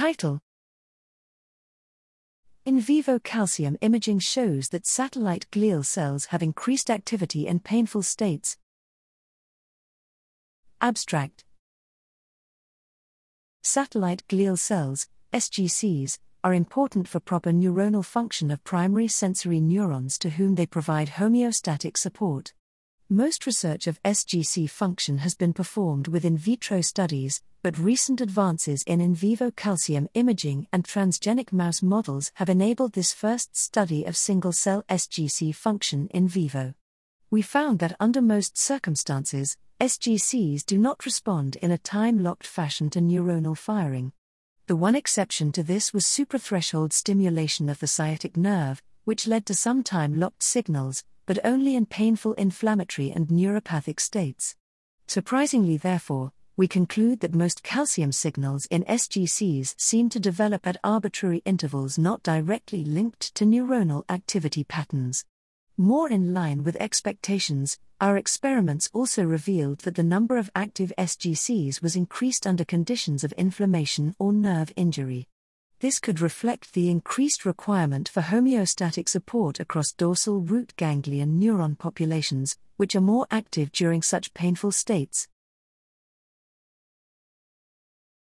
Title In vivo calcium imaging shows that satellite glial cells have increased activity in painful states. Abstract Satellite glial cells, SGCs, are important for proper neuronal function of primary sensory neurons to whom they provide homeostatic support. Most research of SGC function has been performed with in vitro studies, but recent advances in in vivo calcium imaging and transgenic mouse models have enabled this first study of single cell SGC function in vivo. We found that under most circumstances, SGCs do not respond in a time locked fashion to neuronal firing. The one exception to this was suprathreshold stimulation of the sciatic nerve, which led to some time locked signals, but only in painful inflammatory and neuropathic states. Surprisingly, therefore, we conclude that most calcium signals in SGCs seem to develop at arbitrary intervals not directly linked to neuronal activity patterns. More in line with expectations, our experiments also revealed that the number of active SGCs was increased under conditions of inflammation or nerve injury. This could reflect the increased requirement for homeostatic support across dorsal root ganglion neuron populations, which are more active during such painful states.